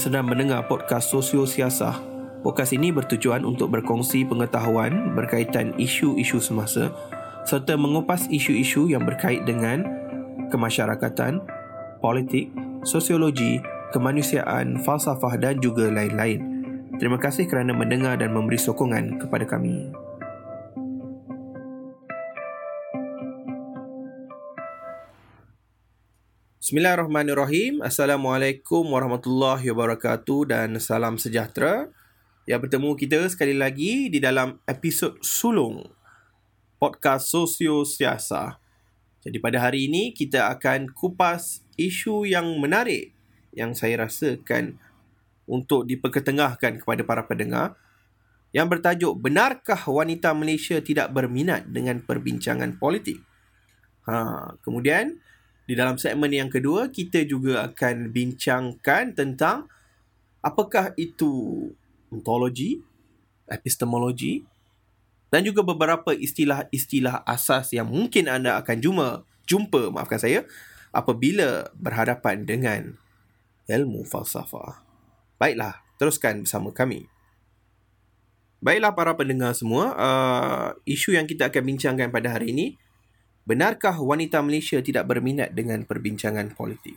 Anda sedang mendengar podcast Sosio Siasah. Podcast ini bertujuan untuk berkongsi pengetahuan berkaitan isu-isu semasa serta mengupas isu-isu yang berkait dengan kemasyarakatan, politik, sosiologi, kemanusiaan, falsafah dan juga lain-lain. Terima kasih kerana mendengar dan memberi sokongan kepada kami. Bismillahirrahmanirrahim. Assalamualaikum warahmatullahi wabarakatuh dan salam sejahtera. Ya bertemu kita sekali lagi di dalam episod sulung podcast Sosio Siasa. Jadi pada hari ini kita akan kupas isu yang menarik yang saya rasakan untuk diperketengahkan kepada para pendengar yang bertajuk Benarkah wanita Malaysia tidak berminat dengan perbincangan politik? Ha, kemudian di dalam segmen yang kedua, kita juga akan bincangkan tentang apakah itu ontologi, epistemologi dan juga beberapa istilah-istilah asas yang mungkin anda akan jumpa, jumpa maafkan saya, apabila berhadapan dengan ilmu falsafah. Baiklah, teruskan bersama kami. Baiklah para pendengar semua, uh, isu yang kita akan bincangkan pada hari ini benarkah wanita Malaysia tidak berminat dengan perbincangan politik?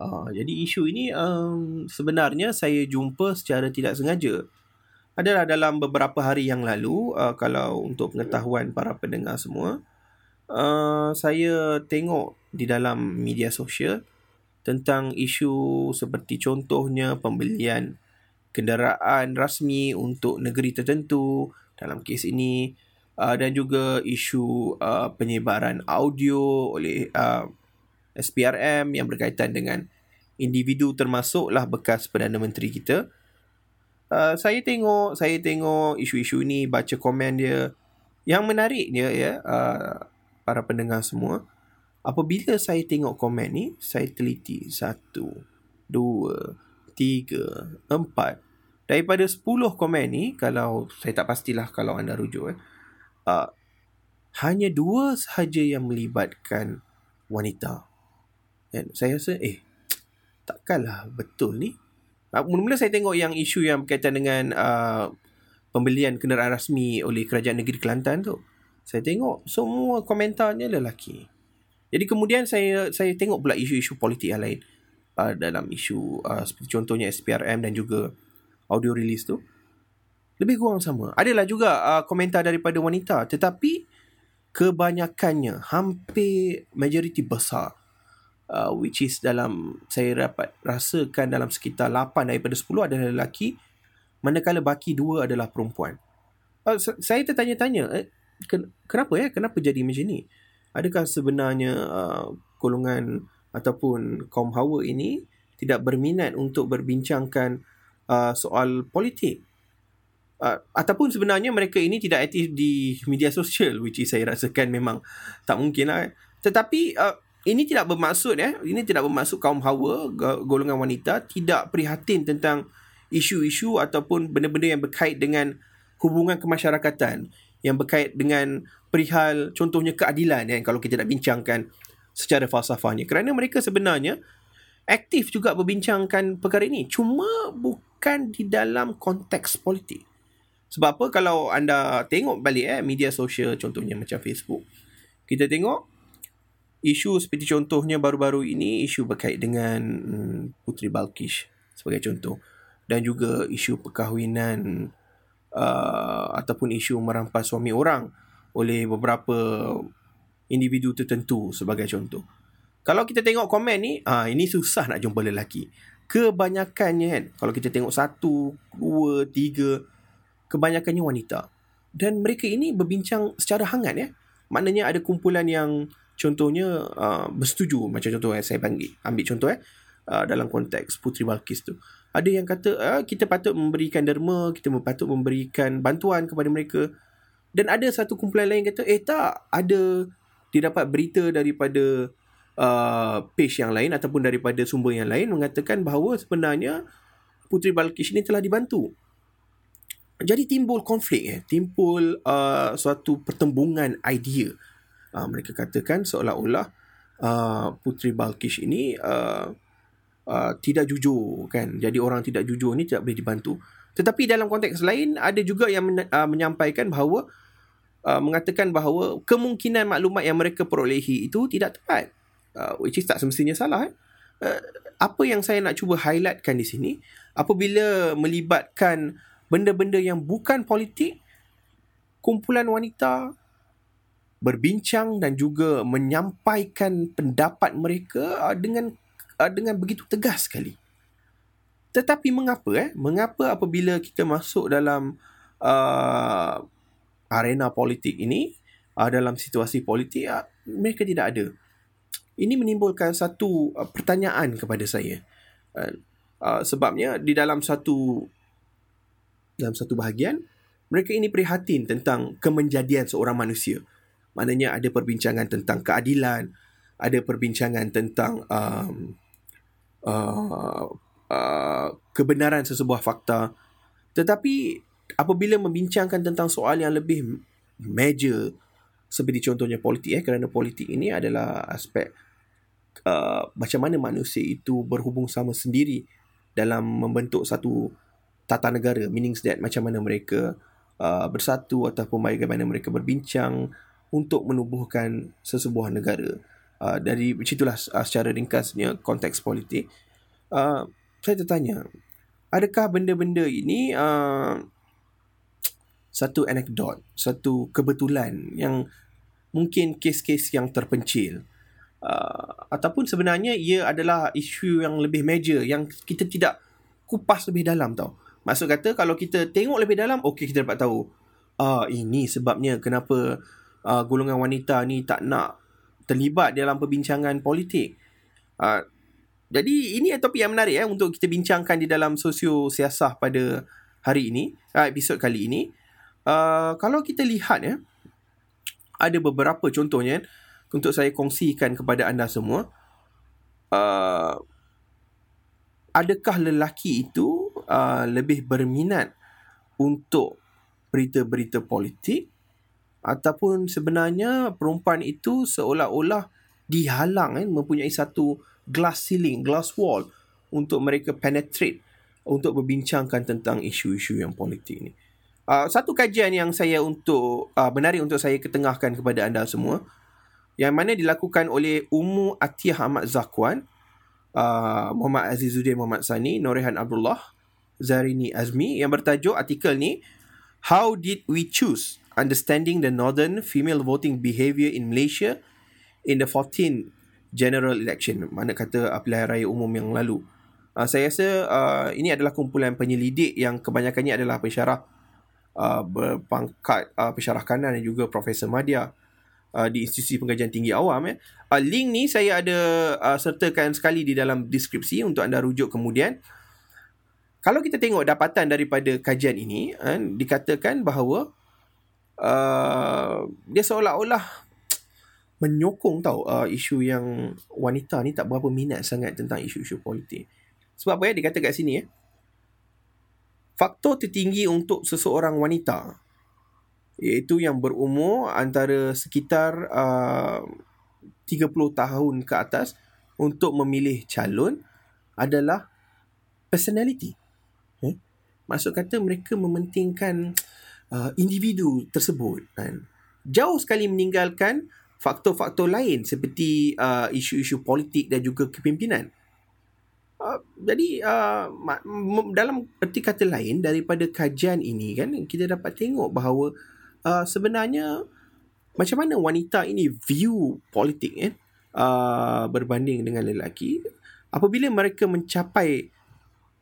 Uh, jadi isu ini um, sebenarnya saya jumpa secara tidak sengaja. Adalah dalam beberapa hari yang lalu, uh, kalau untuk pengetahuan para pendengar semua, uh, saya tengok di dalam media sosial tentang isu seperti contohnya pembelian kenderaan rasmi untuk negeri tertentu dalam kes ini uh, dan juga isu uh, penyebaran audio oleh uh, SPRM yang berkaitan dengan individu termasuklah bekas Perdana Menteri kita. Uh, saya tengok saya tengok isu-isu ni baca komen dia yang menariknya ya uh, para pendengar semua apabila saya tengok komen ni saya teliti satu dua tiga empat daripada sepuluh komen ni kalau saya tak pastilah kalau anda rujuk eh uh, hanya dua sahaja yang melibatkan wanita. Dan saya rasa, eh, takkanlah betul ni. Uh, mula-mula saya tengok yang isu yang berkaitan dengan uh, pembelian kenderaan rasmi oleh Kerajaan Negeri Kelantan tu. Saya tengok semua komentarnya lelaki. Jadi kemudian saya saya tengok pula isu-isu politik yang lain uh, dalam isu uh, seperti contohnya SPRM dan juga audio release tu lebih kurang sama. Adalah juga uh, komentar daripada wanita tetapi kebanyakannya hampir majoriti besar uh, which is dalam saya dapat rasakan dalam sekitar 8 daripada 10 adalah lelaki manakala baki dua adalah perempuan. Uh, saya tertanya-tanya eh, ken- kenapa ya kenapa jadi macam ni? Adakah sebenarnya uh, golongan ataupun kaum hawa ini tidak berminat untuk berbincangkan uh, soal politik? Uh, ataupun sebenarnya mereka ini tidak aktif di media sosial which is saya rasakan memang tak mungkin lah tetapi uh, ini tidak bermaksud eh, ini tidak bermaksud kaum hawa golongan wanita tidak prihatin tentang isu-isu ataupun benda-benda yang berkait dengan hubungan kemasyarakatan yang berkait dengan perihal contohnya keadilan ya kalau kita nak bincangkan secara falsafahnya. Kerana mereka sebenarnya aktif juga berbincangkan perkara ini cuma bukan di dalam konteks politik sebab apa kalau anda tengok balik eh media sosial contohnya macam Facebook. Kita tengok isu seperti contohnya baru-baru ini isu berkait dengan hmm, Putri Balkish sebagai contoh dan juga isu perkahwinan uh, ataupun isu merampas suami orang oleh beberapa individu tertentu sebagai contoh. Kalau kita tengok komen ni, ah ini susah nak jumpa lelaki. Kebanyakannya kan, kalau kita tengok satu, dua, tiga, kebanyakannya wanita. Dan mereka ini berbincang secara hangat ya. Maknanya ada kumpulan yang contohnya uh, bersetuju macam contoh yang saya panggil. Ambil contoh eh uh, dalam konteks Putri Balkis tu. Ada yang kata uh, kita patut memberikan derma, kita patut memberikan bantuan kepada mereka. Dan ada satu kumpulan lain kata eh tak ada didapat berita daripada uh, page yang lain ataupun daripada sumber yang lain mengatakan bahawa sebenarnya Putri Balkis ini telah dibantu jadi timbul konflik eh. Timbul uh, suatu pertembungan idea. Uh, mereka katakan seolah-olah uh, putri Balkish ini uh, uh, tidak jujur kan? Jadi orang tidak jujur ni tidak boleh dibantu. Tetapi dalam konteks lain ada juga yang men- uh, menyampaikan bahawa uh, mengatakan bahawa kemungkinan maklumat yang mereka perolehi itu tidak tepat. Uh, which is tak semestinya salah eh? uh, apa yang saya nak cuba highlightkan di sini apabila melibatkan benda-benda yang bukan politik kumpulan wanita berbincang dan juga menyampaikan pendapat mereka uh, dengan uh, dengan begitu tegas sekali. Tetapi mengapa eh? Mengapa apabila kita masuk dalam uh, arena politik ini, uh, dalam situasi politik, uh, mereka tidak ada. Ini menimbulkan satu uh, pertanyaan kepada saya. Uh, uh, sebabnya di dalam satu dalam satu bahagian, mereka ini prihatin tentang kemenjadian seorang manusia. Maknanya ada perbincangan tentang keadilan, ada perbincangan tentang um, uh, uh, kebenaran sesebuah fakta. Tetapi apabila membincangkan tentang soal yang lebih major seperti contohnya politik eh kerana politik ini adalah aspek uh, macam mana manusia itu berhubung sama sendiri dalam membentuk satu tata negara meaning that macam mana mereka uh, bersatu ataupun bagaimana mereka berbincang untuk menubuhkan sesebuah negara. Uh, dari situlah uh, secara ringkasnya konteks politik. Uh, saya tertanya, adakah benda-benda ini uh, satu anekdot, satu kebetulan yang mungkin kes-kes yang terpencil uh, ataupun sebenarnya ia adalah isu yang lebih major yang kita tidak kupas lebih dalam tau. Maksud kata kalau kita tengok lebih dalam, okey kita dapat tahu. Ah ini sebabnya kenapa uh, golongan wanita ni tak nak terlibat dalam perbincangan politik. Uh, jadi ini topik yang menarik eh, untuk kita bincangkan di dalam sosio siasah pada hari ini, uh, episod kali ini. Uh, kalau kita lihat ya, ada beberapa contohnya untuk saya kongsikan kepada anda semua. Uh, adakah lelaki itu uh, lebih berminat untuk berita-berita politik ataupun sebenarnya perempuan itu seolah-olah dihalang eh, mempunyai satu glass ceiling, glass wall untuk mereka penetrate untuk berbincangkan tentang isu-isu yang politik ini. Uh, satu kajian yang saya untuk uh, menarik untuk saya ketengahkan kepada anda semua yang mana dilakukan oleh Umu Atiyah Ahmad Zakwan, uh, Muhammad Azizuddin Muhammad Sani, Norehan Abdullah, Zarini Azmi yang bertajuk artikel ni How did we choose understanding the northern female voting behaviour in Malaysia in the 14 general election? Mana kata uh, pilihan raya umum yang lalu. Uh, saya rasa uh, ini adalah kumpulan penyelidik yang kebanyakannya adalah pensyarah uh, berpangkat uh, pensyarah kanan dan juga Profesor Madya uh, di Institusi Pengajian Tinggi Awam eh. uh, link ni saya ada uh, sertakan sekali di dalam deskripsi untuk anda rujuk kemudian kalau kita tengok dapatan daripada kajian ini uh, dikatakan bahawa uh, dia seolah-olah menyokong tau uh, isu yang wanita ni tak berapa minat sangat tentang isu-isu politik. Sebab apa ya dia kata kat sini ya. Faktor tertinggi untuk seseorang wanita iaitu yang berumur antara sekitar uh, 30 tahun ke atas untuk memilih calon adalah personality. Maksud kata mereka mementingkan uh, individu tersebut kan? Jauh sekali meninggalkan faktor-faktor lain seperti uh, isu-isu politik dan juga kepimpinan. Uh, jadi uh, dalam erti kata lain daripada kajian ini kan kita dapat tengok bahawa uh, sebenarnya macam mana wanita ini view politik eh uh, berbanding dengan lelaki. Apabila mereka mencapai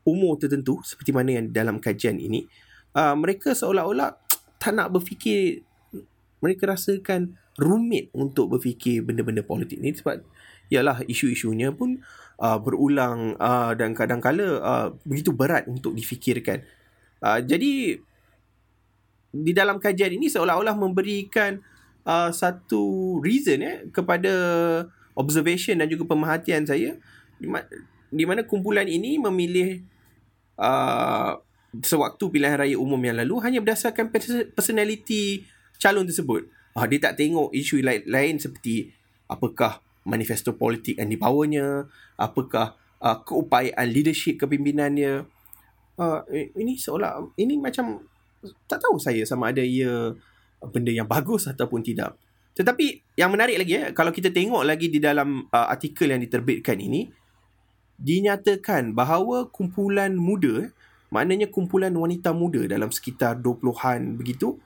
umur tertentu seperti mana yang dalam kajian ini uh, mereka seolah-olah tak nak berfikir mereka rasakan rumit untuk berfikir benda-benda politik ni sebab ialah isu-isunya pun uh, berulang uh, dan kadang-kala uh, begitu berat untuk difikirkan. Uh, jadi di dalam kajian ini seolah-olah memberikan uh, satu reason eh kepada observation dan juga pemerhatian saya di, ma- di mana kumpulan ini memilih uh, sewaktu pilihan raya umum yang lalu hanya berdasarkan personality calon tersebut. Ah, dia tak tengok isu lain, lain seperti apakah manifesto politik yang dibawanya, apakah uh, keupayaan leadership kepimpinannya uh, ini seolah ini macam tak tahu saya sama ada ia benda yang bagus ataupun tidak tetapi yang menarik lagi eh, kalau kita tengok lagi di dalam uh, artikel yang diterbitkan ini dinyatakan bahawa kumpulan muda maknanya kumpulan wanita muda dalam sekitar 20-an begitu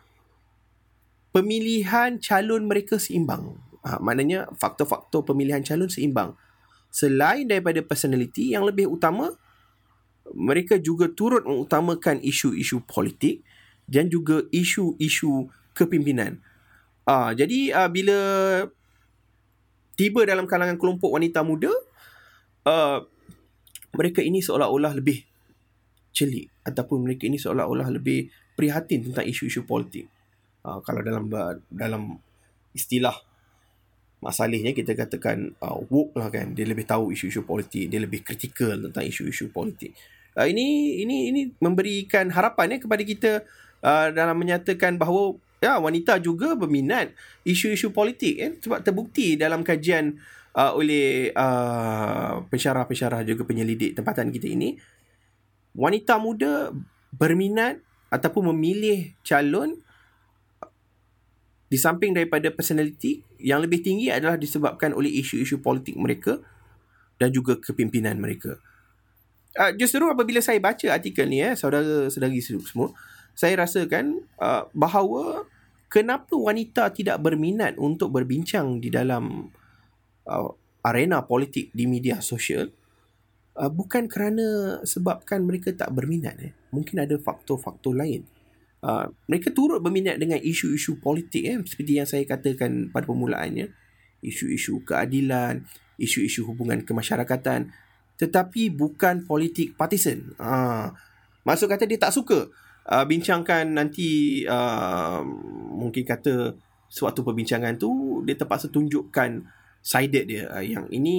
pemilihan calon mereka seimbang. Ha, maknanya faktor-faktor pemilihan calon seimbang. Selain daripada personality yang lebih utama, mereka juga turut mengutamakan isu-isu politik dan juga isu-isu kepimpinan. Ha, jadi ha, bila tiba dalam kalangan kelompok wanita muda, ha, mereka ini seolah-olah lebih celik ataupun mereka ini seolah-olah lebih prihatin tentang isu-isu politik. Uh, kalau dalam dalam istilah masalahnya kita katakan uh, woke lah kan. Dia lebih tahu isu-isu politik dia lebih kritikal tentang isu-isu politik. Uh, ini ini ini memberikan harapan ya kepada kita uh, dalam menyatakan bahawa ya wanita juga berminat isu-isu politik kan sebab terbukti dalam kajian oleh uh, pensyarah-pensyarah juga penyelidik tempatan kita ini wanita muda berminat ataupun memilih calon di samping daripada personality yang lebih tinggi adalah disebabkan oleh isu-isu politik mereka dan juga kepimpinan mereka. Uh, justru apabila saya baca artikel ni eh saudara-saudari semua, saya rasakan uh, bahawa kenapa wanita tidak berminat untuk berbincang di dalam uh, arena politik di media sosial uh, bukan kerana sebabkan mereka tak berminat eh. Mungkin ada faktor-faktor lain. Uh, mereka turut berminat dengan isu-isu politik eh, seperti yang saya katakan pada permulaannya isu-isu keadilan isu-isu hubungan kemasyarakatan tetapi bukan politik partisan uh, maksud kata dia tak suka uh, bincangkan nanti uh, mungkin kata suatu perbincangan tu dia terpaksa tunjukkan sided dia uh, yang ini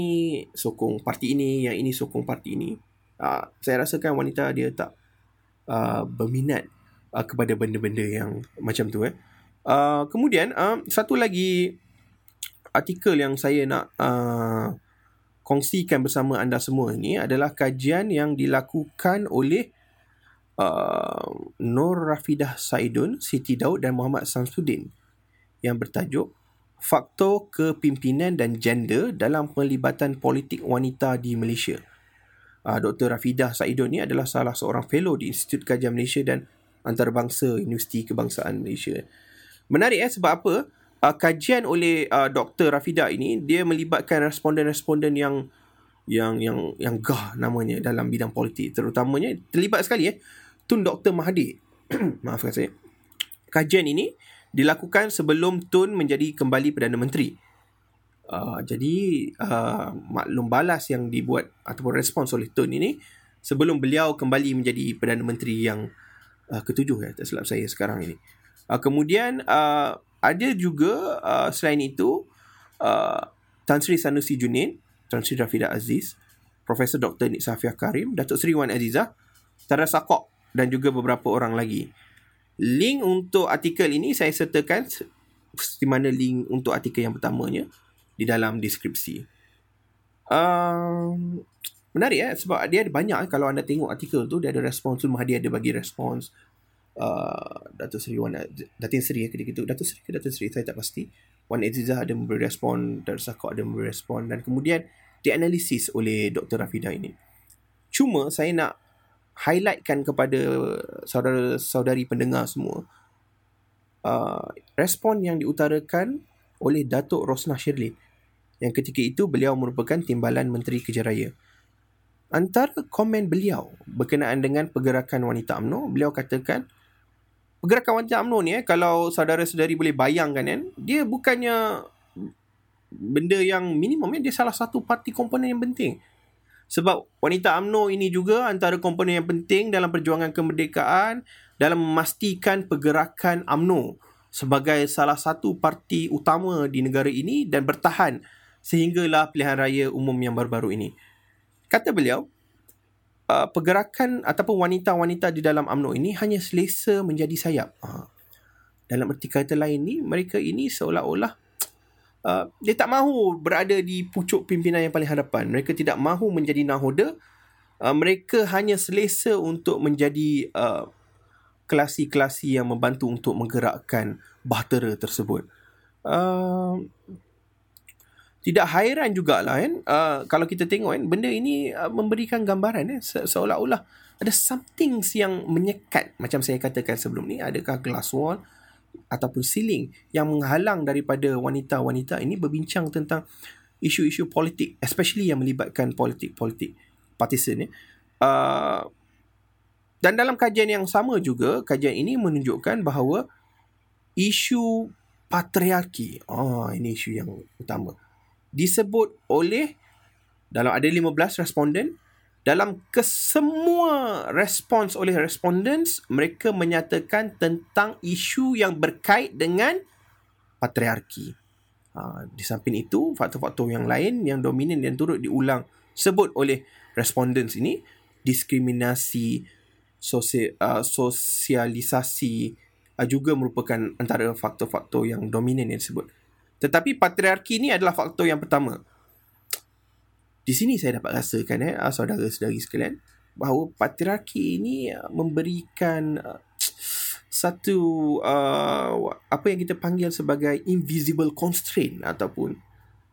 sokong parti ini yang ini sokong parti ini uh, saya rasakan wanita dia tak uh, berminat uh, kepada benda-benda yang macam tu eh. Uh, kemudian uh, satu lagi artikel yang saya nak uh, kongsikan bersama anda semua ini adalah kajian yang dilakukan oleh uh, Nur Rafidah Saidun, Siti Daud dan Muhammad Samsudin yang bertajuk Faktor Kepimpinan dan Gender dalam Pelibatan Politik Wanita di Malaysia. Uh, Dr. Rafidah Saidun ni adalah salah seorang fellow di Institut Kajian Malaysia dan antarabangsa Universiti Kebangsaan Malaysia. Menarik eh sebab apa? Uh, kajian oleh uh, Dr. Rafida ini dia melibatkan responden-responden yang yang yang yang gah namanya dalam bidang politik terutamanya terlibat sekali eh Tun Dr. Mahathir. Maafkan saya. Kajian ini dilakukan sebelum Tun menjadi kembali Perdana Menteri. Uh, jadi uh, maklum balas yang dibuat ataupun respons oleh Tun ini sebelum beliau kembali menjadi Perdana Menteri yang uh, ketujuh ya tak silap saya sekarang ini. Uh, kemudian uh, ada juga uh, selain itu uh, Tan Sri Sanusi Junin, Tan Sri Rafida Aziz, Profesor Dr. Nik Safia Karim, Datuk Seri Wan Azizah, Tara Sakok dan juga beberapa orang lagi. Link untuk artikel ini saya sertakan di mana link untuk artikel yang pertamanya di dalam deskripsi. Um, menarik eh? Sebab dia ada banyak eh, kalau anda tengok artikel tu dia ada respons. Tu Mahathir ada bagi respons uh, Datuk Seri Wan Datin Seri ketika itu Datuk Seri ke Datuk Seri? Saya tak pasti. Wan Azizah ada memberi respon Dar Sakok ada memberi respon dan kemudian dianalisis oleh Dr. Rafida ini. Cuma saya nak highlightkan kepada saudara-saudari pendengar semua uh, respon yang diutarakan oleh Datuk Rosnah Shirlin yang ketika itu beliau merupakan timbalan Menteri Kejaraya antara komen beliau berkenaan dengan pergerakan wanita UMNO, beliau katakan pergerakan wanita UMNO ni eh, kalau saudara-saudari boleh bayangkan kan, dia bukannya benda yang minimum eh, dia salah satu parti komponen yang penting. Sebab wanita UMNO ini juga antara komponen yang penting dalam perjuangan kemerdekaan dalam memastikan pergerakan UMNO sebagai salah satu parti utama di negara ini dan bertahan sehinggalah pilihan raya umum yang baru-baru ini. Kata beliau, uh, pergerakan ataupun wanita-wanita di dalam UMNO ini hanya selesa menjadi sayap. Uh, dalam erti kata lain ni, mereka ini seolah-olah uh, dia tak mahu berada di pucuk pimpinan yang paling hadapan. Mereka tidak mahu menjadi nahoda. Uh, mereka hanya selesa untuk menjadi uh, kelasi-kelasi yang membantu untuk menggerakkan bahtera tersebut. Uh, tidak hairan jugalah kan uh, kalau kita tengok kan benda ini uh, memberikan gambaran eh, se- seolah-olah ada something yang menyekat macam saya katakan sebelum ni adakah glass wall ataupun ceiling yang menghalang daripada wanita-wanita ini berbincang tentang isu-isu politik especially yang melibatkan politik-politik partisan ya. Uh, dan dalam kajian yang sama juga kajian ini menunjukkan bahawa isu patriarki oh ini isu yang utama disebut oleh dalam ada 15 responden dalam kesemua respons oleh respondents mereka menyatakan tentang isu yang berkait dengan patriarki. Ha, di samping itu faktor-faktor yang lain yang dominan dan turut diulang sebut oleh respondents ini diskriminasi sosial, uh, sosialisasi uh, juga merupakan antara faktor-faktor yang dominan yang disebut. Tetapi patriarki ni adalah faktor yang pertama. Di sini saya dapat rasakan eh ah, saudara-saudari sekalian bahawa patriarki ini ah, memberikan uh, satu uh, apa yang kita panggil sebagai invisible constraint ataupun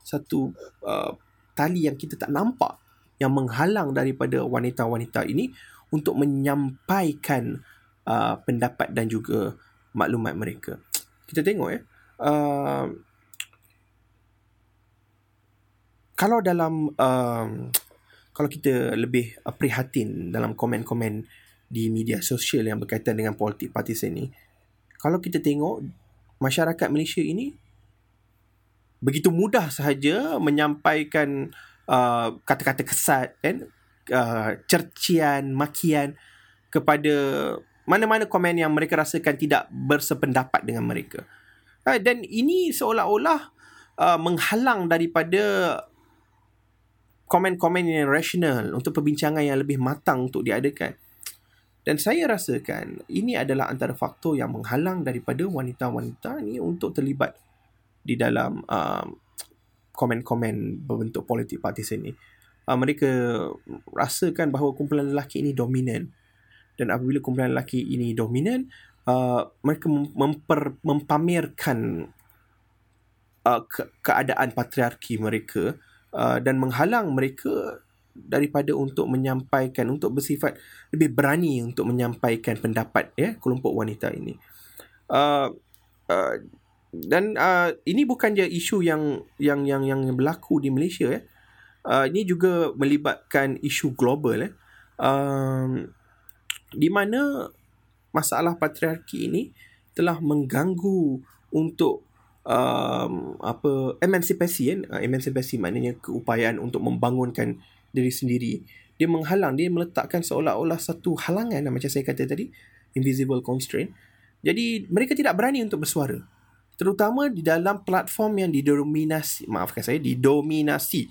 satu uh, tali yang kita tak nampak yang menghalang daripada wanita-wanita ini untuk menyampaikan uh, pendapat dan juga maklumat mereka. Kita tengok ya. Uh, kalau dalam um, kalau kita lebih prihatin dalam komen-komen di media sosial yang berkaitan dengan politik partisan ni kalau kita tengok masyarakat Malaysia ini begitu mudah sahaja menyampaikan uh, kata-kata kesat kan? Uh, cercian makian kepada mana-mana komen yang mereka rasakan tidak bersependapat dengan mereka. Uh, dan ini seolah-olah uh, menghalang daripada komen-komen yang rasional untuk perbincangan yang lebih matang untuk diadakan. Dan saya rasakan ini adalah antara faktor yang menghalang daripada wanita-wanita ni untuk terlibat di dalam uh, komen-komen berbentuk politik partisan ni. Uh, mereka rasakan bahawa kumpulan lelaki ini dominan. Dan apabila kumpulan lelaki ini dominan, uh, mereka memper, mempamerkan uh, ke- keadaan patriarki mereka Uh, dan menghalang mereka daripada untuk menyampaikan untuk bersifat lebih berani untuk menyampaikan pendapat ya kelompok wanita ini. Uh, uh, dan uh, ini bukan je isu yang yang yang yang berlaku di Malaysia ya. Uh, ini juga melibatkan isu global ya. Uh, di mana masalah patriarki ini telah mengganggu untuk um, apa emansipasi kan? Uh, emansipasi maknanya keupayaan untuk membangunkan diri sendiri. Dia menghalang dia meletakkan seolah-olah satu halangan macam saya kata tadi invisible constraint. Jadi mereka tidak berani untuk bersuara. Terutama di dalam platform yang didominasi maafkan saya didominasi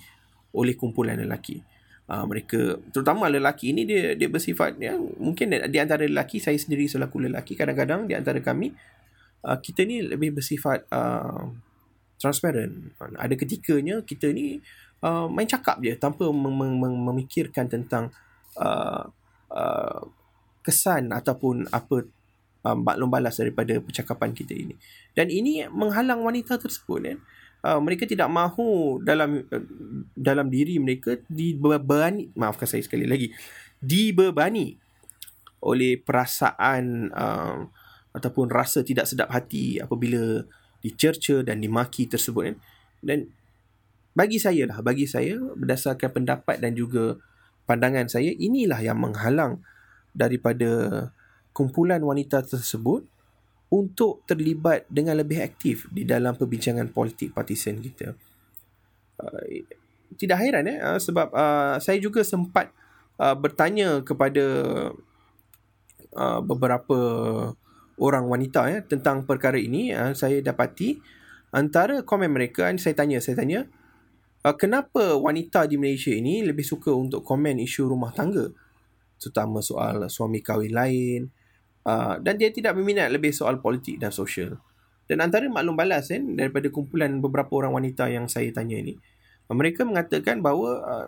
oleh kumpulan lelaki. Uh, mereka terutama lelaki ini dia dia bersifat ya mungkin di antara lelaki saya sendiri selaku lelaki kadang-kadang di antara kami uh, kita ni lebih bersifat uh, transparent. Ada ketikanya kita ni uh, main cakap je tanpa mem- mem- memikirkan tentang uh, uh, kesan ataupun apa uh, maklum balas daripada percakapan kita ini. Dan ini menghalang wanita tersebut kan. Uh, mereka tidak mahu dalam uh, dalam diri mereka dibebani maafkan saya sekali lagi dibebani oleh perasaan uh, ataupun rasa tidak sedap hati apabila dicerca dan dimaki tersebut kan. Dan bagi saya lah, bagi saya berdasarkan pendapat dan juga pandangan saya, inilah yang menghalang daripada kumpulan wanita tersebut untuk terlibat dengan lebih aktif di dalam perbincangan politik partisan kita. Uh, tidak hairan eh uh, sebab uh, saya juga sempat uh, bertanya kepada uh, beberapa orang wanita ya tentang perkara ini uh, saya dapati antara komen mereka saya tanya saya tanya uh, kenapa wanita di Malaysia ini lebih suka untuk komen isu rumah tangga terutama soal suami kahwin lain uh, dan dia tidak berminat lebih soal politik dan sosial Dan antara maklum balas kan daripada kumpulan beberapa orang wanita yang saya tanya ini, mereka mengatakan bahawa uh,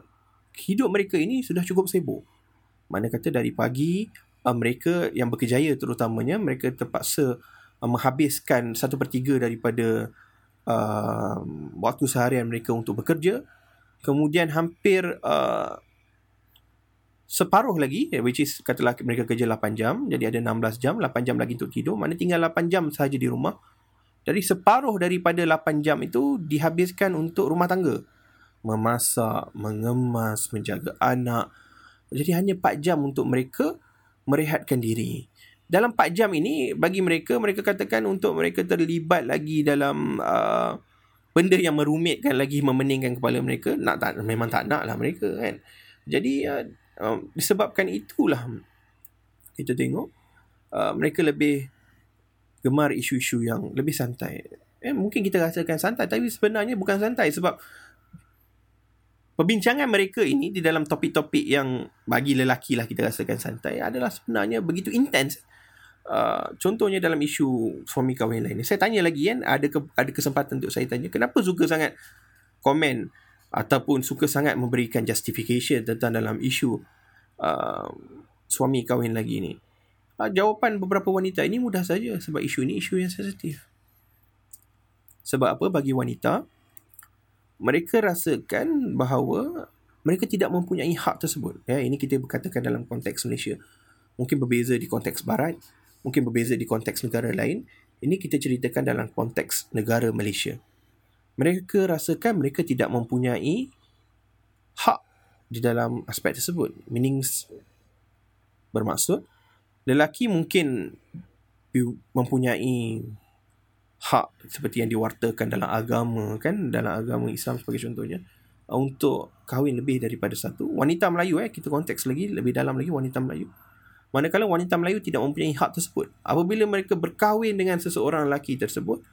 hidup mereka ini sudah cukup sibuk. Mana kata dari pagi uh, mereka yang berkejaya terutamanya mereka terpaksa uh, menghabiskan satu per tiga daripada uh, waktu seharian mereka untuk bekerja. Kemudian hampir uh, separuh lagi eh, which is katalah mereka kerja 8 jam jadi ada 16 jam 8 jam lagi untuk tidur. Mana tinggal 8 jam sahaja di rumah. Jadi separuh daripada 8 jam itu dihabiskan untuk rumah tangga. Memasak mengemas menjaga anak. Jadi hanya 4 jam untuk mereka merehatkan diri dalam 4 jam ini bagi mereka mereka katakan untuk mereka terlibat lagi dalam uh, benda yang merumitkan lagi memeningkan kepala mereka nak tak memang tak nak lah mereka kan jadi uh, um, disebabkan itulah kita tengok uh, mereka lebih gemar isu-isu yang lebih santai. Eh, mungkin kita rasakan santai tapi sebenarnya bukan santai sebab perbincangan mereka ini di dalam topik-topik yang bagi lelaki lah kita rasakan santai adalah sebenarnya begitu intens. Uh, contohnya dalam isu suami kahwin lain. Saya tanya lagi kan ada ke, ada kesempatan untuk saya tanya kenapa suka sangat komen ataupun suka sangat memberikan justification tentang dalam isu uh, suami kahwin lagi ni. Uh, jawapan beberapa wanita ini mudah saja sebab isu ini isu yang sensitif. Sebab apa bagi wanita mereka rasakan bahawa mereka tidak mempunyai hak tersebut. Ya, ini kita berkatakan dalam konteks Malaysia. Mungkin berbeza di konteks barat, mungkin berbeza di konteks negara lain. Ini kita ceritakan dalam konteks negara Malaysia mereka rasakan mereka tidak mempunyai hak di dalam aspek tersebut. Meaning bermaksud lelaki mungkin mempunyai hak seperti yang diwartakan dalam agama kan dalam agama Islam sebagai contohnya untuk kahwin lebih daripada satu wanita Melayu eh kita konteks lagi lebih dalam lagi wanita Melayu manakala wanita Melayu tidak mempunyai hak tersebut apabila mereka berkahwin dengan seseorang lelaki tersebut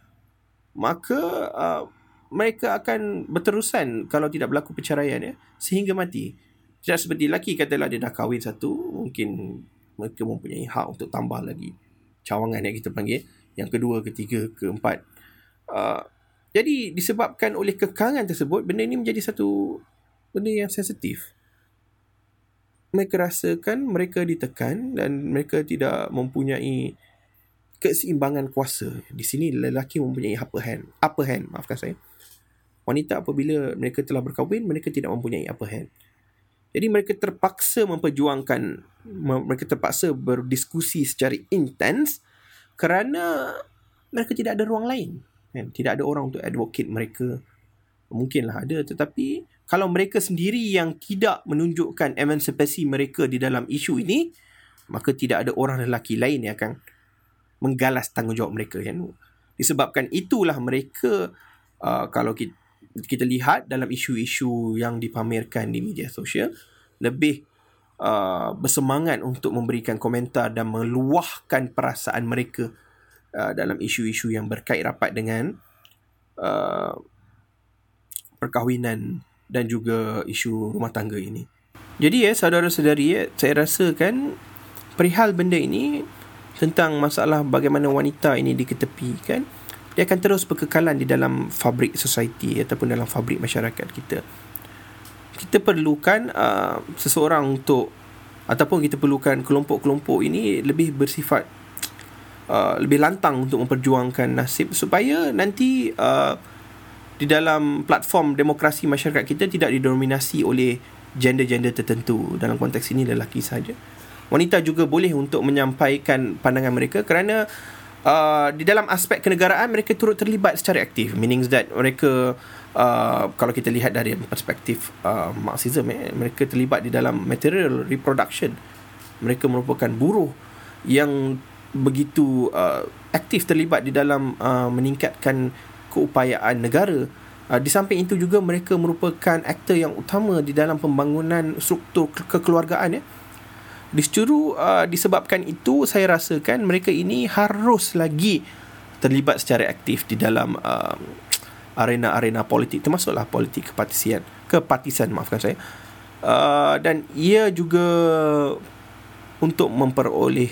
maka uh, mereka akan berterusan kalau tidak berlaku perceraian ya sehingga mati. Tidak seperti lelaki katalah dia dah kahwin satu, mungkin mereka mempunyai hak untuk tambah lagi cawangan yang kita panggil, yang kedua, ketiga, keempat. Uh, jadi disebabkan oleh kekangan tersebut, benda ini menjadi satu benda yang sensitif. Mereka rasakan mereka ditekan dan mereka tidak mempunyai keseimbangan kuasa. Di sini lelaki mempunyai upper hand. Upper hand, maafkan saya wanita apabila mereka telah berkahwin mereka tidak mempunyai upper hand jadi mereka terpaksa memperjuangkan mereka terpaksa berdiskusi secara intens kerana mereka tidak ada ruang lain kan? Tidak ada orang untuk advocate mereka. Mungkinlah ada tetapi kalau mereka sendiri yang tidak menunjukkan emansipasi mereka di dalam isu ini maka tidak ada orang lelaki lain yang akan menggalas tanggungjawab mereka kan? Disebabkan itulah mereka uh, kalau kita kita lihat dalam isu-isu yang dipamerkan di media sosial lebih uh, bersemangat untuk memberikan komentar dan meluahkan perasaan mereka uh, dalam isu-isu yang berkait rapat dengan uh, perkahwinan dan juga isu rumah tangga ini. Jadi ya saudara-saudari ya, saya rasa kan perihal benda ini tentang masalah bagaimana wanita ini diketepikan dia akan terus berkekalan di dalam fabrik society ataupun dalam fabrik masyarakat kita. Kita perlukan uh, seseorang untuk ataupun kita perlukan kelompok-kelompok ini lebih bersifat uh, lebih lantang untuk memperjuangkan nasib supaya nanti uh, di dalam platform demokrasi masyarakat kita tidak didominasi oleh gender-gender tertentu dalam konteks ini lelaki saja. Wanita juga boleh untuk menyampaikan pandangan mereka kerana uh, di dalam aspek kenegaraan mereka turut terlibat secara aktif meaning that mereka uh, kalau kita lihat dari perspektif uh, marxism eh, mereka terlibat di dalam material reproduction. Mereka merupakan buruh yang begitu uh, aktif terlibat di dalam uh, meningkatkan keupayaan negara. Uh, di samping itu juga mereka merupakan aktor yang utama di dalam pembangunan struktur kekeluargaan ya. Dicuru uh, disebabkan itu saya rasakan mereka ini harus lagi terlibat secara aktif di dalam uh, arena-arena politik termasuklah politik kepartisian kepartisan maafkan saya uh, dan ia juga untuk memperoleh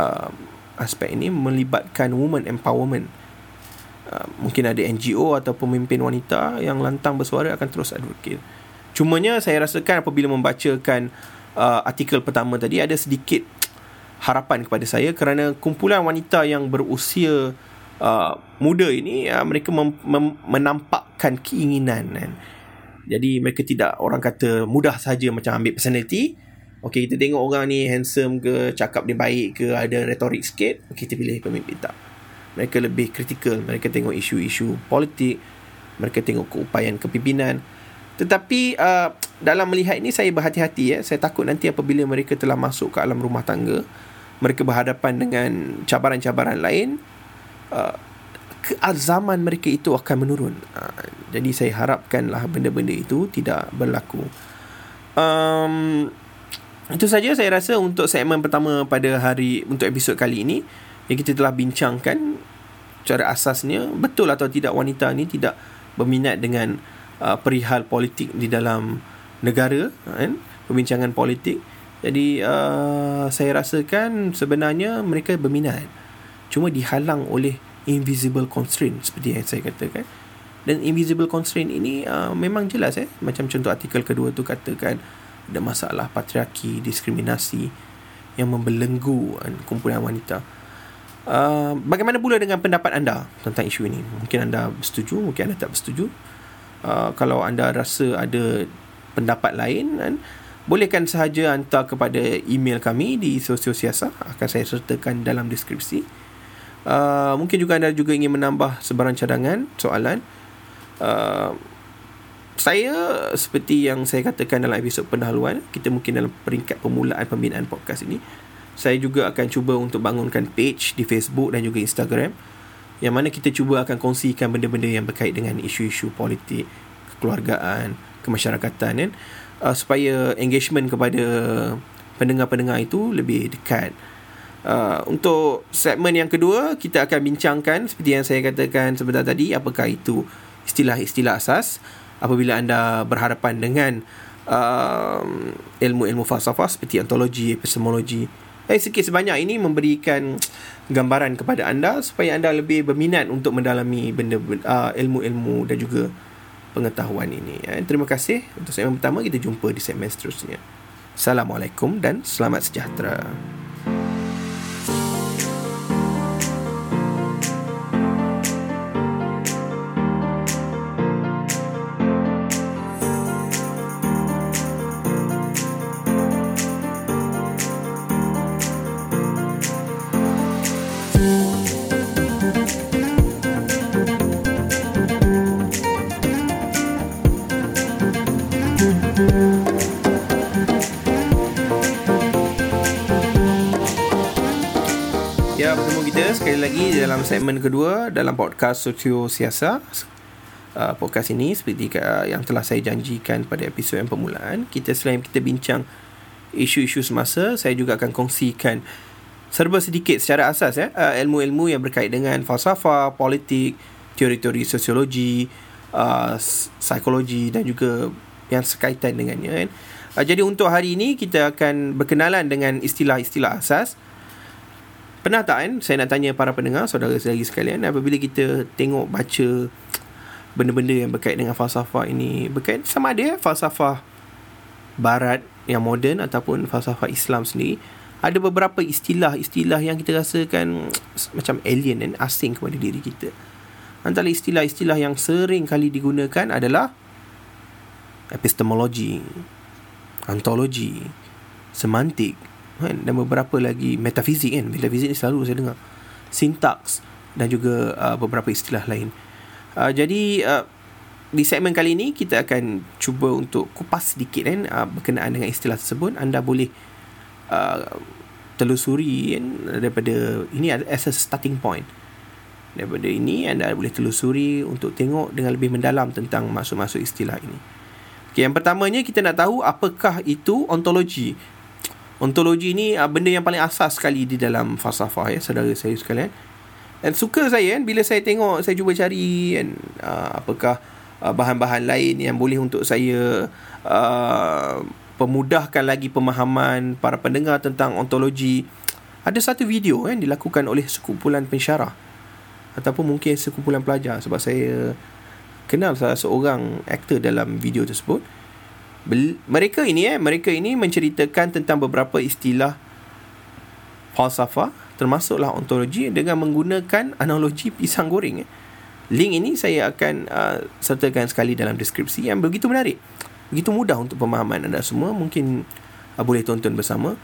uh, aspek ini melibatkan woman empowerment uh, mungkin ada NGO atau pemimpin wanita yang lantang bersuara akan terus advocate. Cumanya saya rasakan apabila membacakan uh, artikel pertama tadi ada sedikit harapan kepada saya kerana kumpulan wanita yang berusia uh, muda ini uh, mereka mem- mem- menampakkan keinginan kan. Jadi mereka tidak orang kata mudah saja macam ambil personality. Okey kita tengok orang ni handsome ke, cakap dia baik ke, ada retorik sikit, okay, kita pilih pemimpin tak. Mereka lebih kritikal, mereka tengok isu-isu politik, mereka tengok keupayaan kepimpinan. Tetapi uh, dalam melihat ini saya berhati-hati ya. Saya takut nanti apabila mereka telah masuk ke alam rumah tangga, mereka berhadapan dengan cabaran-cabaran lain, uh, keazaman mereka itu akan menurun. Uh, jadi saya harapkanlah benda-benda itu tidak berlaku. Um, itu saja saya rasa untuk segmen pertama pada hari untuk episod kali ini yang kita telah bincangkan secara asasnya betul atau tidak wanita ini tidak berminat dengan uh, perihal politik di dalam negara kan perbincangan politik jadi uh, saya rasakan sebenarnya mereka berminat cuma dihalang oleh invisible constraint seperti yang saya katakan. Dan invisible constraint ini uh, memang jelas eh. Macam contoh artikel kedua tu katakan ada masalah patriarki diskriminasi yang membelenggu kan, kumpulan wanita. Uh, bagaimana pula dengan pendapat anda tentang isu ini? Mungkin anda bersetuju mungkin anda tak bersetuju Uh, kalau anda rasa ada pendapat lain kan, bolehkan sahaja hantar kepada email kami di Sosio Siasa akan saya sertakan dalam deskripsi. Uh, mungkin juga anda juga ingin menambah sebarang cadangan soalan. Uh, saya seperti yang saya katakan dalam episod pendahuluan, kita mungkin dalam peringkat permulaan pembinaan podcast ini, saya juga akan cuba untuk bangunkan page di Facebook dan juga Instagram yang mana kita cuba akan kongsikan benda-benda yang berkait dengan isu-isu politik, kekeluargaan, kemasyarakatan kan uh, supaya engagement kepada pendengar-pendengar itu lebih dekat. Uh, untuk segmen yang kedua kita akan bincangkan seperti yang saya katakan sebentar tadi apakah itu istilah-istilah asas apabila anda berhadapan dengan uh, ilmu-ilmu falsafah seperti ontologi, epistemologi. Eh, sikit sebanyak ini memberikan gambaran kepada anda supaya anda lebih berminat untuk mendalami benda uh, ilmu-ilmu dan juga pengetahuan ini. Ya. Terima kasih untuk segmen pertama kita jumpa di segmen seterusnya. Assalamualaikum dan selamat sejahtera. Segmen kedua dalam podcast Sosio Siasa. Uh, podcast ini seperti uh, yang telah saya janjikan pada episod yang permulaan, kita selain kita bincang isu-isu semasa, saya juga akan kongsikan serba sedikit secara asas ya, uh, ilmu-ilmu yang berkait dengan falsafah, politik, teori-teori sosiologi, uh, psikologi dan juga yang sekaitan dengannya kan. Uh, jadi untuk hari ini kita akan berkenalan dengan istilah-istilah asas. Pernah tak kan saya nak tanya para pendengar saudara-saudari sekalian apabila kita tengok baca benda-benda yang berkait dengan falsafah ini berkait sama ada ya, falsafah barat yang moden ataupun falsafah Islam sendiri ada beberapa istilah-istilah yang kita rasakan macam alien dan asing kepada diri kita. Antara istilah-istilah yang sering kali digunakan adalah epistemologi, ontologi, semantik, kan? Dan beberapa lagi metafizik kan? Metafizik ni selalu saya dengar. Sintaks dan juga uh, beberapa istilah lain. Uh, jadi uh, di segmen kali ini kita akan cuba untuk kupas sedikit kan uh, berkenaan dengan istilah tersebut. Anda boleh uh, telusuri kan daripada ini as a starting point. Daripada ini anda boleh telusuri untuk tengok dengan lebih mendalam tentang masuk-masuk istilah ini. Okay, yang pertamanya kita nak tahu apakah itu ontologi ontologi ni uh, benda yang paling asas sekali di dalam falsafah ya saudara saya sekalian. Dan suka saya kan bila saya tengok saya cuba cari kan uh, apakah uh, bahan-bahan lain yang boleh untuk saya uh, pemudahkan lagi pemahaman para pendengar tentang ontologi. Ada satu video kan dilakukan oleh sekumpulan pensyarah ataupun mungkin sekumpulan pelajar sebab saya kenal salah seorang aktor dalam video tersebut mereka ini eh mereka ini menceritakan tentang beberapa istilah falsafah termasuklah ontologi dengan menggunakan analogi pisang goreng eh. link ini saya akan uh, sertakan sekali dalam deskripsi yang begitu menarik begitu mudah untuk pemahaman anda semua. Mungkin uh, boleh tonton bersama.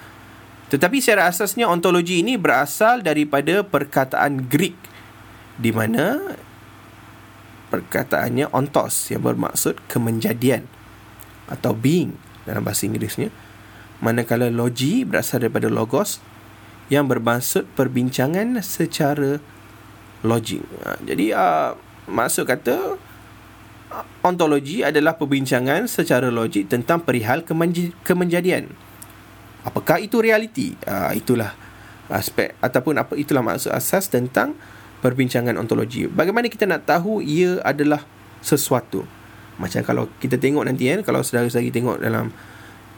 Tetapi secara asasnya ontologi ini berasal daripada perkataan Greek di mana perkataannya ontos yang bermaksud kemenjadian atau being dalam bahasa Inggerisnya manakala logi berasal daripada logos yang bermaksud perbincangan secara logik. Ha, jadi uh, maksud kata ontologi adalah perbincangan secara logik tentang perihal kemenjadian. Apakah itu realiti? Uh, itulah aspek ataupun apa itulah maksud asas tentang perbincangan ontologi. Bagaimana kita nak tahu ia adalah sesuatu? Macam kalau kita tengok nanti kan, kalau saudara-saudari tengok dalam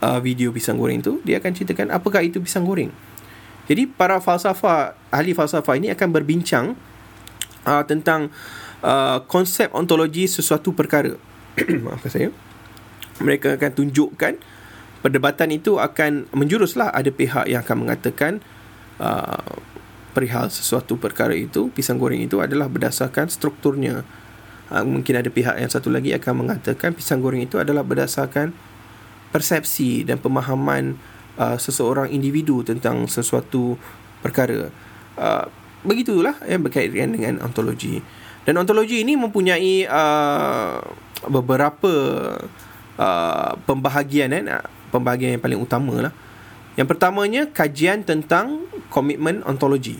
uh, video pisang goreng tu, dia akan ceritakan apakah itu pisang goreng. Jadi para falsafah, ahli falsafah ini akan berbincang uh, tentang uh, konsep ontologi sesuatu perkara. Maafkan saya. Mereka akan tunjukkan perdebatan itu akan menjuruslah ada pihak yang akan mengatakan uh, perihal sesuatu perkara itu pisang goreng itu adalah berdasarkan strukturnya uh, mungkin ada pihak yang satu lagi akan mengatakan pisang goreng itu adalah berdasarkan persepsi dan pemahaman uh, seseorang individu tentang sesuatu perkara uh, begitulah yang berkaitan dengan ontologi dan ontologi ini mempunyai uh, beberapa uh, pembahagian eh, pembahagian yang paling utama lah yang pertamanya kajian tentang komitmen ontologi.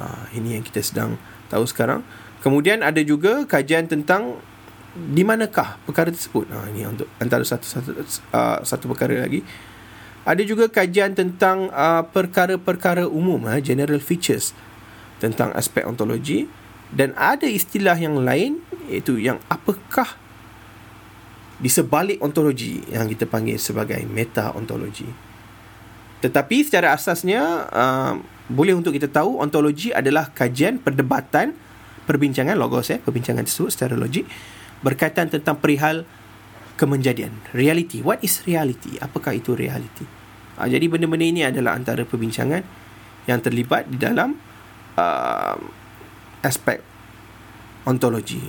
Ha, ini yang kita sedang tahu sekarang. Kemudian ada juga kajian tentang di manakah perkara tersebut. Ha, ini untuk antara satu satu uh, satu perkara lagi. Ada juga kajian tentang uh, perkara-perkara umum, uh, general features tentang aspek ontologi dan ada istilah yang lain iaitu yang apakah di sebalik ontologi yang kita panggil sebagai meta ontologi. Tetapi secara asasnya uh, boleh untuk kita tahu ontologi adalah kajian perdebatan perbincangan logos ya, perbincangan tersebut secara logik berkaitan tentang perihal kemenjadian, reality. What is reality? Apakah itu reality? Uh, jadi benda-benda ini adalah antara perbincangan yang terlibat di dalam uh, aspek ontologi.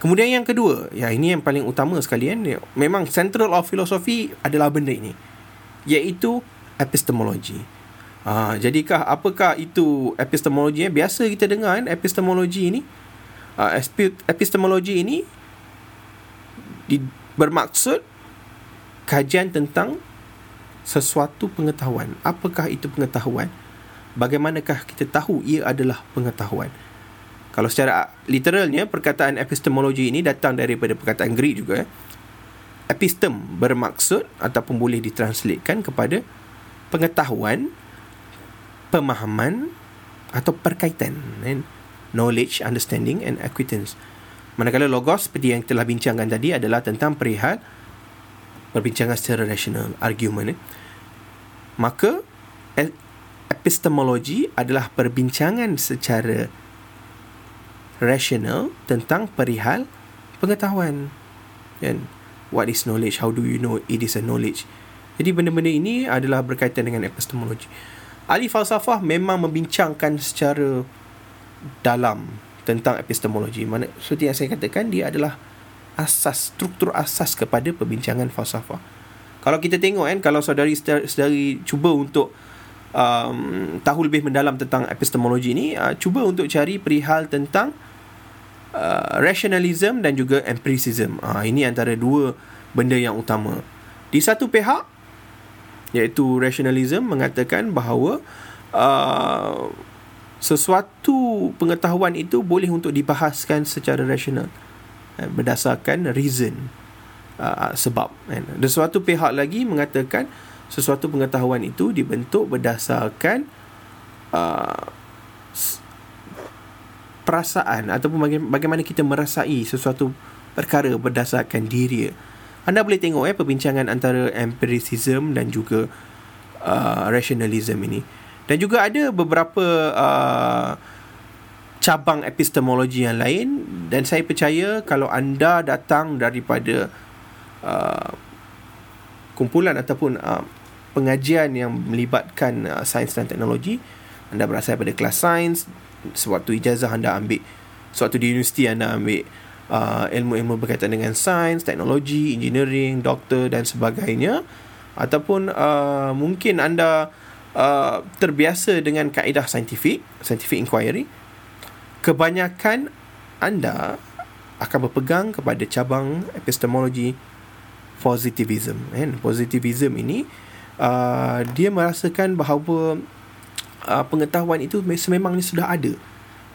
Kemudian yang kedua, ya ini yang paling utama sekalian, ya, memang central of philosophy adalah benda ini, iaitu epistemologi. Ha, jadikah apakah itu epistemologi yang biasa kita dengar kan epistemologi ini? Ha, epistemologi ini di, bermaksud kajian tentang sesuatu pengetahuan. Apakah itu pengetahuan? Bagaimanakah kita tahu ia adalah pengetahuan? Kalau secara literalnya perkataan epistemologi ini datang daripada perkataan Greek juga. Eh. Epistem bermaksud ataupun boleh ditranslatekan kepada pengetahuan, pemahaman atau perkaitan and knowledge, understanding and acquaintance. Manakala logos seperti yang telah bincangkan tadi adalah tentang perihal perbincangan secara rasional, argument. Eh. Maka epistemologi adalah perbincangan secara rasional tentang perihal pengetahuan. And what is knowledge? How do you know it is a knowledge? Jadi benda-benda ini adalah berkaitan dengan epistemologi. Ahli falsafah memang membincangkan secara dalam tentang epistemologi. Mana seperti yang saya katakan dia adalah asas struktur asas kepada perbincangan falsafah. Kalau kita tengok kan kalau saudari-saudari cuba untuk um, tahu lebih mendalam tentang epistemologi ini, uh, cuba untuk cari perihal tentang uh, rationalism dan juga empiricism. Uh, ini antara dua benda yang utama. Di satu pihak iaitu rationalism mengatakan bahawa uh, sesuatu pengetahuan itu boleh untuk dibahaskan secara rasional eh, berdasarkan reason uh, sebab kan. dan suatu pihak lagi mengatakan sesuatu pengetahuan itu dibentuk berdasarkan uh, perasaan ataupun bagaimana kita merasai sesuatu perkara berdasarkan diri anda boleh tengok eh perbincangan antara empiricism dan juga uh, rationalism ini. Dan juga ada beberapa uh, cabang epistemologi yang lain dan saya percaya kalau anda datang daripada uh, kumpulan ataupun uh, pengajian yang melibatkan uh, sains dan teknologi anda berasal daripada kelas sains sewaktu ijazah anda ambil sewaktu di universiti anda ambil uh, ilmu-ilmu berkaitan dengan sains, teknologi, engineering, doktor dan sebagainya. Ataupun uh, mungkin anda uh, terbiasa dengan kaedah saintifik, scientific inquiry kebanyakan anda akan berpegang kepada cabang epistemologi positivism. Kan positivism ini uh, dia merasakan bahawa uh, pengetahuan itu sememangnya sudah ada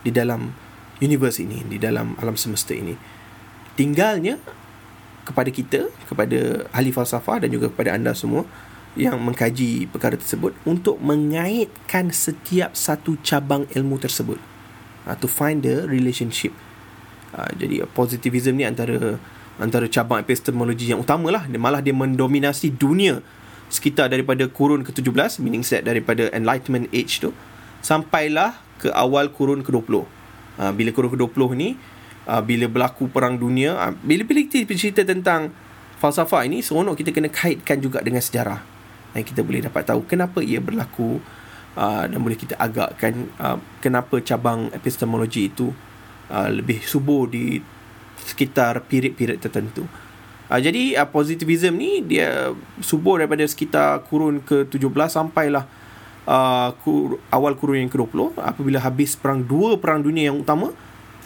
di dalam universe ini di dalam alam semesta ini. Tinggalnya kepada kita kepada ahli falsafah dan juga kepada anda semua yang mengkaji perkara tersebut untuk mengaitkan setiap satu cabang ilmu tersebut. Uh, to find the relationship. Uh, jadi positivism ni antara antara cabang epistemologi yang utama lah. Malah dia mendominasi dunia sekitar daripada kurun ke-17 meaning set daripada enlightenment age tu sampailah ke awal kurun ke-20 uh, bila kurun ke-20 ni uh, bila berlaku perang dunia uh, bila bila kita cerita tentang falsafah ini seronok kita kena kaitkan juga dengan sejarah dan kita boleh dapat tahu kenapa ia berlaku uh, dan boleh kita agakkan uh, kenapa cabang epistemologi itu uh, lebih subur di sekitar period-period tertentu. Uh, jadi uh, positivism ni dia subur daripada sekitar kurun ke-17 sampailah uh, kur, awal kurun yang ke-20 apabila habis perang dua perang dunia yang utama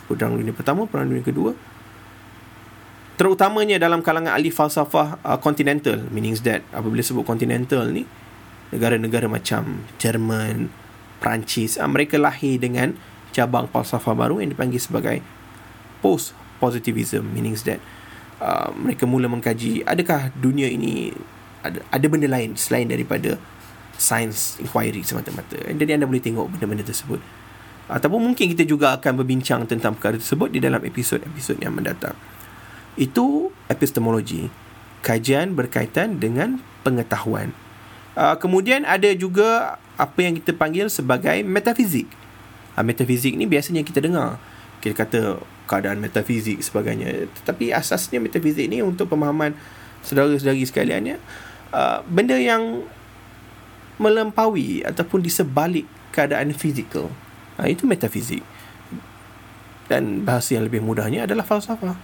perang dunia pertama perang dunia kedua terutamanya dalam kalangan ahli falsafah uh, continental meaning that apabila sebut continental ni negara-negara macam Jerman Perancis uh, mereka lahir dengan cabang falsafah baru yang dipanggil sebagai post positivism meaning that uh, mereka mula mengkaji adakah dunia ini ada, ada benda lain selain daripada science inquiry semata-mata. Jadi anda boleh tengok benda-benda tersebut. Ataupun mungkin kita juga akan berbincang tentang perkara tersebut di dalam episod-episod yang mendatang. Itu epistemologi. Kajian berkaitan dengan pengetahuan. Uh, kemudian ada juga apa yang kita panggil sebagai metafizik. Uh, metafizik ni biasanya kita dengar. Kita kata keadaan metafizik sebagainya. Tetapi asasnya metafizik ni untuk pemahaman saudara-saudari sekalian ya. Uh, benda yang melampaui ataupun di sebalik keadaan fizikal. Uh, itu metafizik. Dan bahasa yang lebih mudahnya adalah falsafah.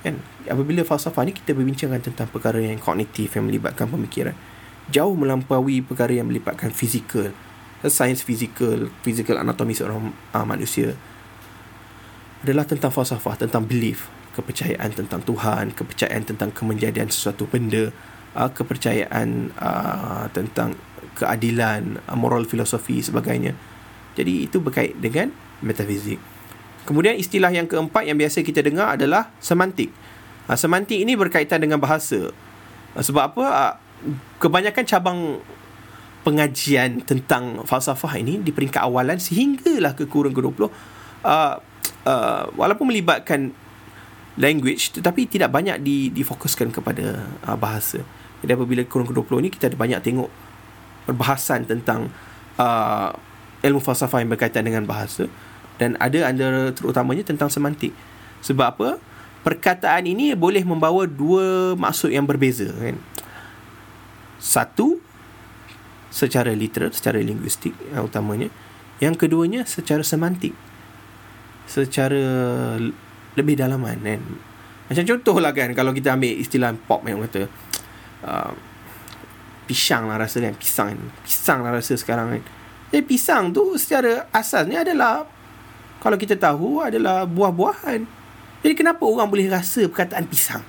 Kan? Apabila falsafah ni kita berbincangkan tentang perkara yang kognitif yang melibatkan pemikiran jauh melampaui perkara yang melibatkan fizikal. Sains fizikal fizikal anatomi seorang uh, manusia adalah tentang falsafah, tentang belief, kepercayaan tentang Tuhan, kepercayaan tentang kemenjadian sesuatu benda, uh, kepercayaan uh, tentang keadilan, moral filosofi sebagainya. Jadi itu berkait dengan metafizik. Kemudian istilah yang keempat yang biasa kita dengar adalah semantik. Uh, semantik ini berkaitan dengan bahasa. Uh, sebab apa? Uh, kebanyakan cabang pengajian tentang falsafah ini di peringkat awalan sehinggalah ke kurun ke-20 uh, uh, walaupun melibatkan language tetapi tidak banyak di difokuskan kepada uh, bahasa. Jadi apabila kurun ke-20 ni kita ada banyak tengok perbahasan tentang uh, ilmu falsafah yang berkaitan dengan bahasa dan ada antara terutamanya tentang semantik. Sebab apa? Perkataan ini boleh membawa dua maksud yang berbeza kan. Satu secara literal, secara linguistik yang utamanya. Yang keduanya secara semantik secara lebih dalaman kan macam contoh lah kan kalau kita ambil istilah pop yang kata uh, pisang lah rasa kan pisang. Kan pisang lah rasa sekarang kan. Jadi pisang tu secara asasnya adalah kalau kita tahu adalah buah-buahan. Jadi kenapa orang boleh rasa perkataan pisang?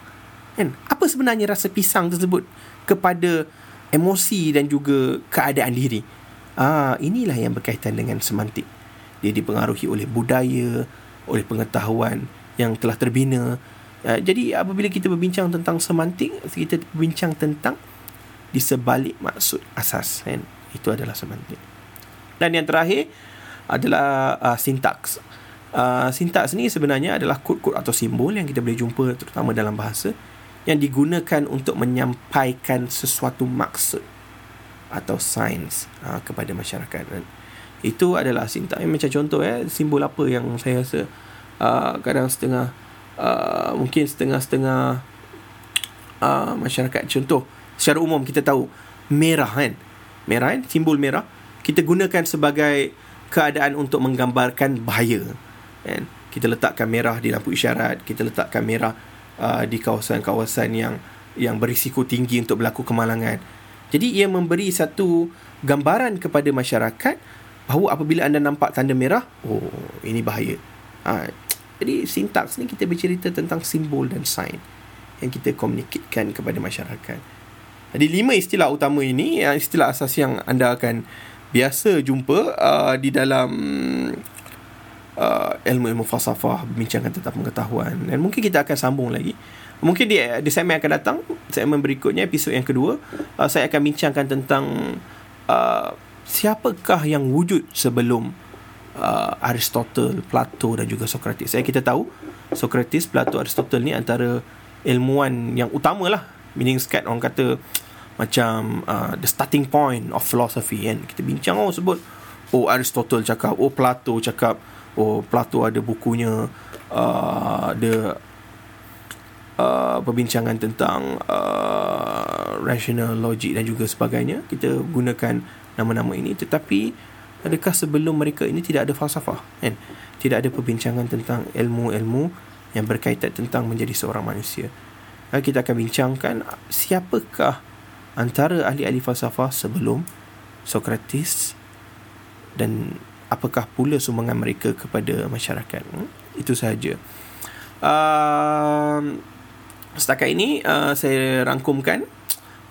Kan? Apa sebenarnya rasa pisang tersebut kepada emosi dan juga keadaan diri? Ah inilah yang berkaitan dengan semantik. Dia dipengaruhi oleh budaya, oleh pengetahuan yang telah terbina. Uh, jadi apabila kita berbincang tentang semantik, kita berbincang tentang di sebalik maksud asas. Kan? Itu adalah semantik. Dan yang terakhir adalah uh, sintaks. Uh, sintaks ni sebenarnya adalah kod-kod atau simbol yang kita boleh jumpa terutama dalam bahasa yang digunakan untuk menyampaikan sesuatu maksud atau sains uh, kepada masyarakat. Itu adalah sintak. Macam contoh eh, simbol apa yang saya rasa uh, kadang setengah uh, mungkin setengah-setengah uh, masyarakat contoh secara umum kita tahu merah kan? Merah kan? Simbol merah. Kita gunakan sebagai keadaan untuk menggambarkan bahaya kan? Kita letakkan merah di lampu isyarat kita letakkan merah uh, di kawasan-kawasan yang yang berisiko tinggi untuk berlaku kemalangan. Jadi ia memberi satu gambaran kepada masyarakat bahawa apabila anda nampak tanda merah oh ini bahaya. Ha, jadi sintaks ni kita bercerita tentang simbol dan sign yang kita komunikasikan kepada masyarakat jadi lima istilah utama ini istilah asas yang anda akan biasa jumpa uh, di dalam uh, ilmu-ilmu falsafah bincangkan tentang pengetahuan. Dan mungkin kita akan sambung lagi. Mungkin di, di segmen akan datang segmen berikutnya episod yang kedua uh, saya akan bincangkan tentang uh, siapakah yang wujud sebelum uh, Aristotle, Plato dan juga Socrates. Saya kita tahu Socrates, Plato, Aristotle ni antara ilmuwan yang utama lah meaning skat orang kata macam uh, the starting point of philosophy kan? Kita bincang oh sebut oh Aristotle cakap oh Plato cakap oh Plato ada bukunya uh, ada uh, perbincangan tentang uh, rational logic dan juga sebagainya. Kita gunakan nama-nama ini tetapi adakah sebelum mereka ini tidak ada falsafah kan? Tidak ada perbincangan tentang ilmu-ilmu yang berkaitan tentang menjadi seorang manusia kita akan bincangkan siapakah antara ahli-ahli falsafah sebelum Socrates dan apakah pula sumbangan mereka kepada masyarakat. Hmm? itu sahaja. Uh, setakat ini uh, saya rangkumkan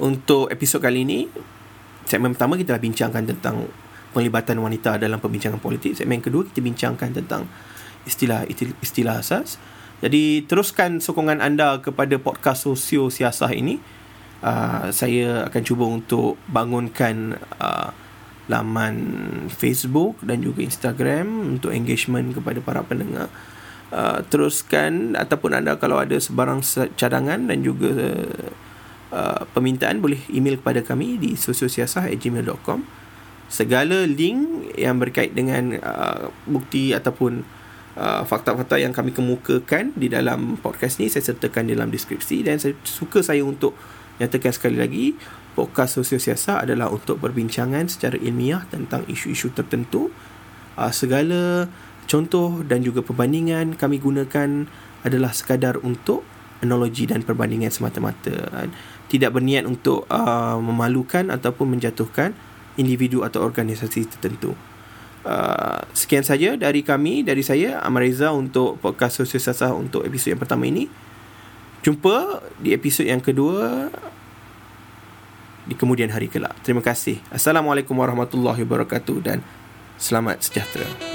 untuk episod kali ini. Segmen pertama kita dah bincangkan tentang penglibatan wanita dalam perbincangan politik. Segmen kedua kita bincangkan tentang istilah istilah asas jadi teruskan sokongan anda kepada podcast sosio siasah ini uh, saya akan cuba untuk bangunkan uh, laman Facebook dan juga Instagram untuk engagement kepada para pendengar. Uh, teruskan ataupun anda kalau ada sebarang cadangan dan juga uh, permintaan boleh email kepada kami di sosiosiasah@gmail.com. Segala link yang berkait dengan uh, bukti ataupun uh, fakta-fakta yang kami kemukakan di dalam podcast ni saya sertakan dalam deskripsi. Dan saya suka saya untuk nyatakan sekali lagi podcast sosial siasat adalah untuk berbincangan secara ilmiah tentang isu-isu tertentu. Uh, segala contoh dan juga perbandingan kami gunakan adalah sekadar untuk analogi dan perbandingan semata-mata. Uh, tidak berniat untuk uh, memalukan ataupun menjatuhkan individu atau organisasi tertentu Uh, sekian saja dari kami dari saya Amar Reza untuk podcast sosial sasah untuk episod yang pertama ini Jumpa di episod yang kedua di kemudian hari kelak. Terima kasih. Assalamualaikum warahmatullahi wabarakatuh dan selamat sejahtera.